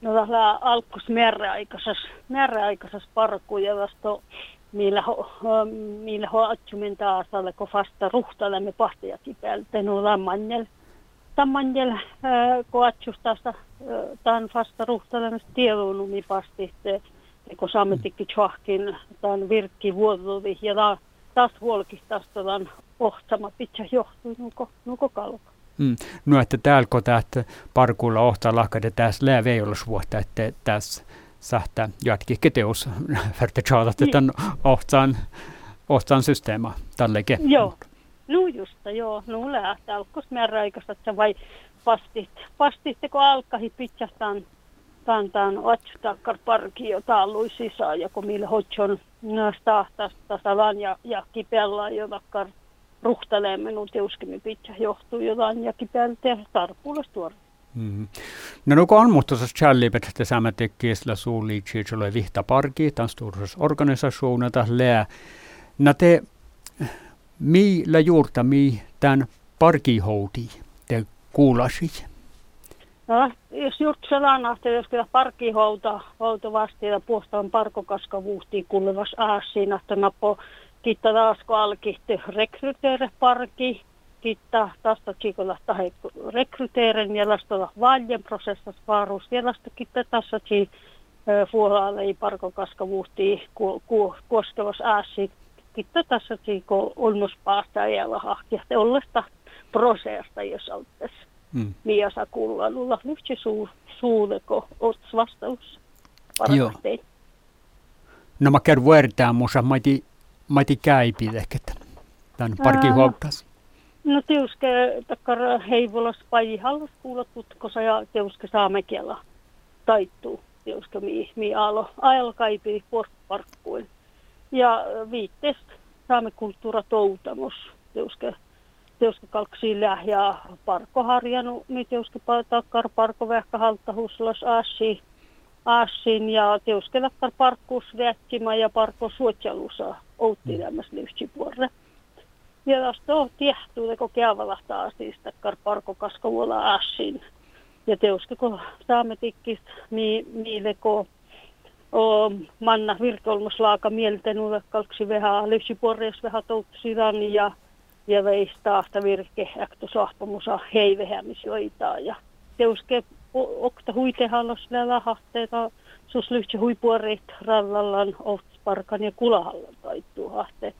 No tällä alkus määräaikaisessa, määräaikaisessa parkuja vasta millä millä ho atsumin taas alle, kun vasta ruhtalemme pahtiakin päältä, no lammanjel. Tammanjel, kun atsustasta, tämän vasta ruhtalemassa tiedonumi pasti, kun saamme tikki tjohkin, tämän virkki vuodovi, ja taas vuolkistasta tämän ohtsama pitää johtuu nuko, nuko kalka. Mm. No, että täällä kun täältä parkulla ohtaa lahkade tässä lää vuotta, että tässä sähtä jatkikke teos för tjata tämän ohtaan, ohtaan systeema tällekin. Joo, no justa joo, no lähtee alkos määräaikaisesti vai pastit, pastit kun alkahi pitsähtään tämän otsutakkar parki, jota lui sisään, ja kun millä hotson stahtaa tasalan ja, ja kipeällä jotakkar ruhtelee minun teuskemi pitää johtuu jotain ja kipeältä tarpuulas tuoda. Mm. No nu on muuttosas challi että saamme tekee sillä suuli chicholo vihta parki, tämän suurus organisaationa lää. No te, millä juurta mi tämän parkihouti te kuulasi? No, jos just sellainen, että jos kyllä parkihouta houta vasti ja puhtaan parkokaskavuhtiin kuulevas aasiin, että napo kitta taas kun alkihti rekryteere parki, kitta tästä tsikolla tahe rekryteeren ja lastella valjen prosessas varus ja lasta kitta tässä tsi fuolaalle ei parkokaskavuhtiin ku, ku, koskevas aasiin, kitta tässä kun olmus päästä ja lahti, että ollesta prosessista, jos auttaisi. Mm. Miasa kullanulla lyhtsä suu, suuleko ots vastaus. Joo. No mä kerron vuortaan musa, mä mä eti käypi ehkä tämän parkin huoltas. No tiuske takkar heivolas pai hallas kuulla tutkosa ja tiuske saamekielä taittuu. Tiuske mi, mi alo, ajalla kaipi parkkuin. Ja viitteestä saame kulttuura toutamus. Tiuske teuska kalksilla ja parko harjanu, niin teuska takkar parko vehkä halta huslos assi, assin ja teuska takkar parkkus väkkimä ja parko suotjalusa outti lämmäs puolelle. Ja tästä on tiehtuu, kun keavalahtaa siis takkar parko kaskavuola assin. Ja teuska kun saamme tikkis, niin niille kun o, manna virkolmoslaaka mieltä nulle kalksi vähän lyhsipuoreessa vähän touttusidan ja ja veistä virke äkto sahpamusa heivehämis joitaa ja teuske okta huitehallos vielä hahteita sus lyhtsä huipuorit rallallan outsparkan ja kulahallan taittuu hahte.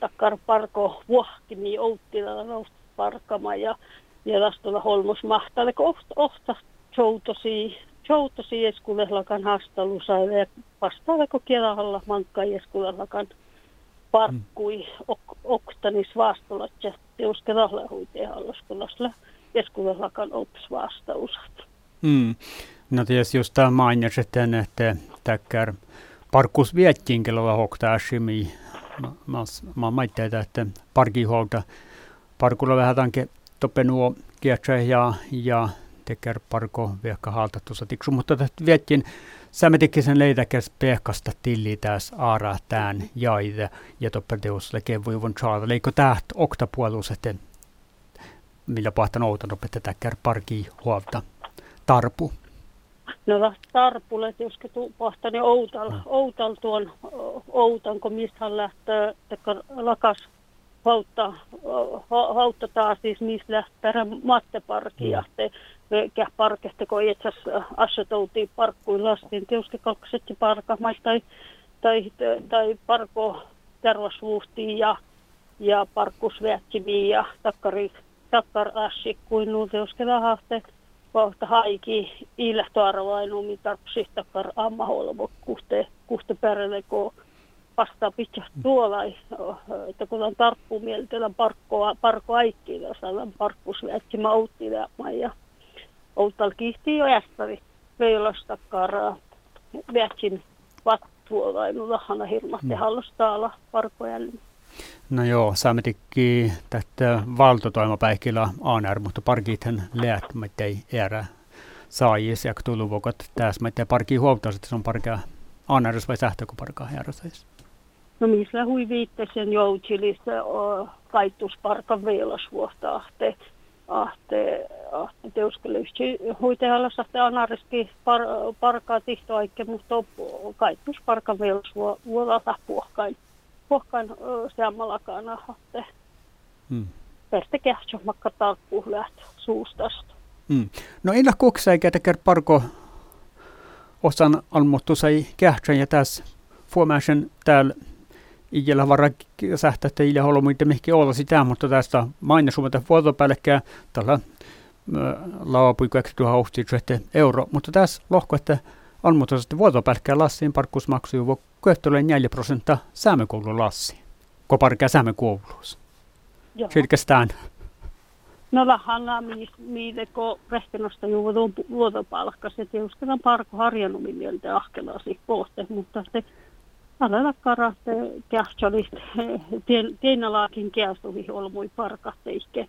Takkar parko vuohkimi outtilalan outsparkama ja ja lastolla holmos mahtalle ohta ohta joutosi joutosi eskulehlakan hastalusa ja vastaaveko kielahalla mankka eskulehlakan parkkui ok, oktanis että teuske rahlahuiteen hallaskunnassa keskuudessakaan oppis vastausat. Mm. No tietysti just tämä mainitsit, että täkkär parkkus viettiin kello hoktaashimi. Mä, mä maitteita, että parkiholta parkulla vähän tanke topenuo kietsä ja, ja teker parko viekka haltattu satiksu, mutta viettiin sen leitäkäs pehkasta tilli tässä aara tään jaide ja topperteus leke voivon saada. Leikko täht oktapuolus, että millä pahtan outan opetta täkkär parki huolta tarpu. No tarpulle, jos tuu pahtani outal, no. outal tuon outan, kun mistä hän lähtee, lakas hautta, hautta taas siis mistä lähtee matteparkia. Mm käh parkehte, kun itse asiassa assotoutiin parkkuin lastin, tietysti kaksetti parka, tai, tai, tai parko tervasvuhtiin ja, ja parkkusvätsimiin ja takkari, takkar assi, kuin tietysti lahahte, kohta haiki ilehtoarvainu, mitä tarpsi takkar ammaholmo kuhte, kuhte perille, kun vastaa pitää tuolla, että kun on tarppu mieltä, parkko, parkko aikkiin, jos on parkkusvätsimä ja outal kihti jo ästävi veilasta karaa. Vätsin vattuolainu lahana hirmahti mm. hallustaala parkojalle. No joo, saamme tikki tätä valtotoimapäihkillä aanär, mutta parkithan läät, mutta ei erä saajis ja tuluvuokot tässä, mutta parki huomtaa, että se on parka aanärs vai sähtökö parka herrasais? No missä hui viittesen joutsilista kaittusparkan veilasvuohtahte ahte, ahte teuskelyksi huitehalla sahte anariski par, parkaa tihtoaikke, mutta kaittus parkan velos Puhkain seammalakaan ahte. Hmm. Perte kähtsä makka tarkkuus lähtö suustasta. Hmm. No inna kuksa eikä tekee parko osan almuttu sai ja tässä fuomäisen täällä ijällä varra sähtä, että ijällä haluaa muita mihki olla sitä, mutta tästä mainosumata vuotopälkkää tällä laapui 2000 euro, mutta tässä lohko, että on mutta sitten vuotopälkkää lassiin parkkusmaksuja voi köhtölle 4 prosenttia säämekoulun lassi. Säämekouluus. Joo. Sirkestään. No lahalla miideko rehkenosta juodun vuotopalkkas ja tiusketan parko harjanumiljoilta ahkelasi pohte, mutta se Alalla karaste kähtsali tienalaakin kästuhi olmui parkahteikke.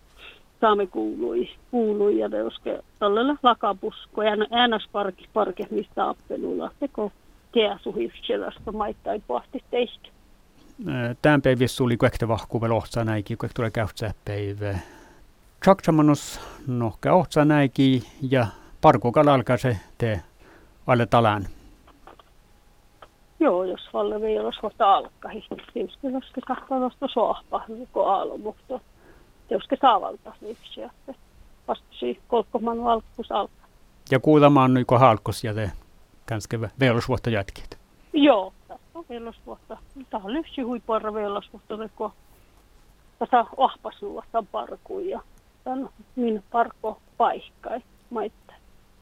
Saame kuului, kuului ja teuske tällä lakapusko ja äänas parke, parke mistä appelulla teko käsuhi sellaista maittain pohti teistä. Tämän päivässä oli kuekta vahkuva lohtsa näikin, kuekta tulee käyhtsää päivä. Chakchamanus nohka ohtsa näikin ja parkukalla alkaa se te alle talan. Joo, jos Valle ei olisi kohta alkaa. Jos kahtaa tuosta sohpa, kun aalo, mutta tietysti saavalta liipsi, että vastasi kolkkoman valkkus alkaa. Ja kuulemaan nyt kun halkkus ja te kanske velosvuotta jatkit. Joo, tässä on. Tämä on ohpasuussa parkuja. Tämä on minun parko paikka. Mait